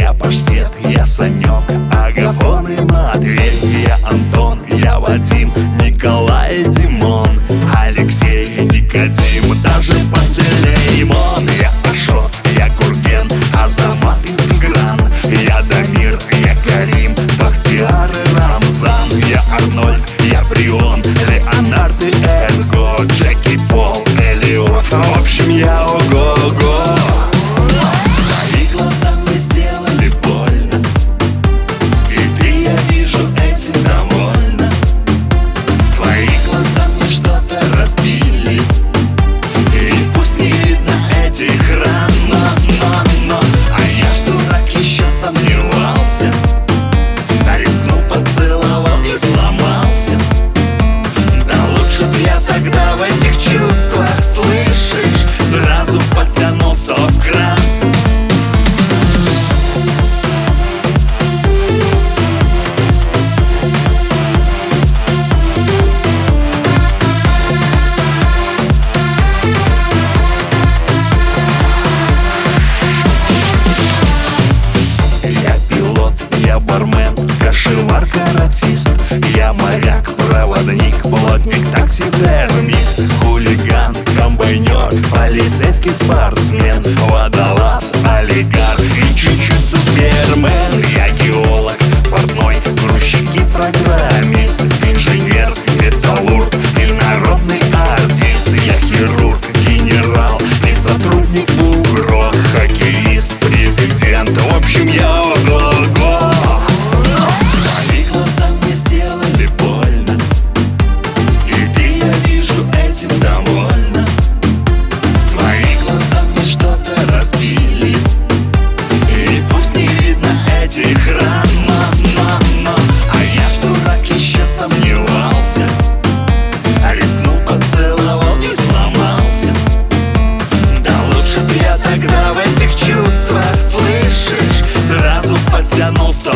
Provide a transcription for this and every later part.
Я Паштет, я Санек, Агафон и Матвей. Я Антон, я Вадим, Николай и Димон Алексей и Никодим, даже Пантелеймон Я Ашот, я Курген, Азамат и Тигран. Я Дамир, я Карим, Бахтияр и Рамзан. Я Арнольд, я Брион, Леонард и Эдго Джеки Пол, Элиот В общем, я ого-го. моряк, проводник, плотник, таксидермист Хулиган, комбайнер, полицейский спортсмен Водолаз, олигарх.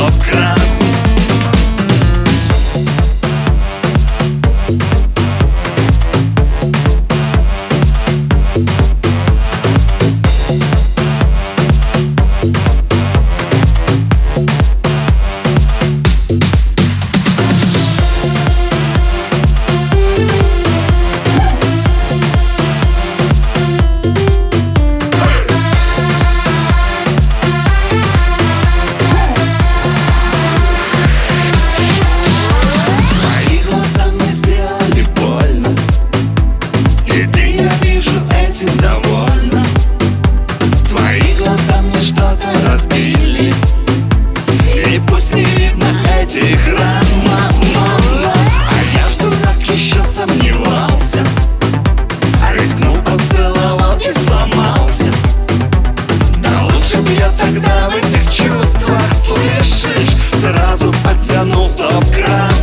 Okay. Я тогда в этих чувствах слышишь? Сразу подтянулся в кран.